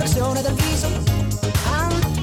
l'espressione del viso.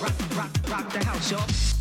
rock, rock, rock the house, y'all.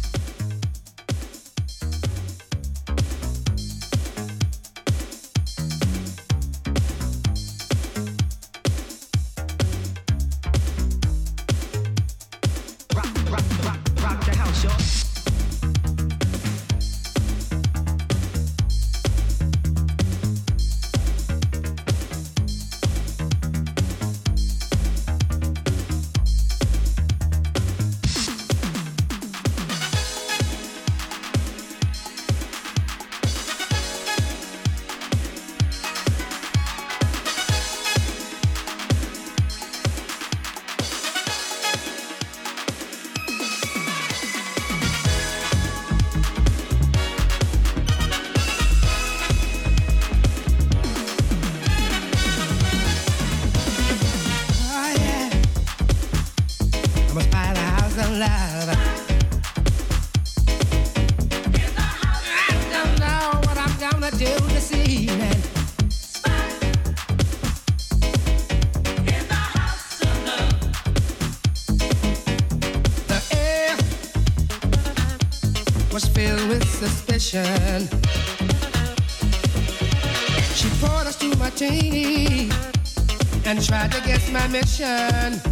attention.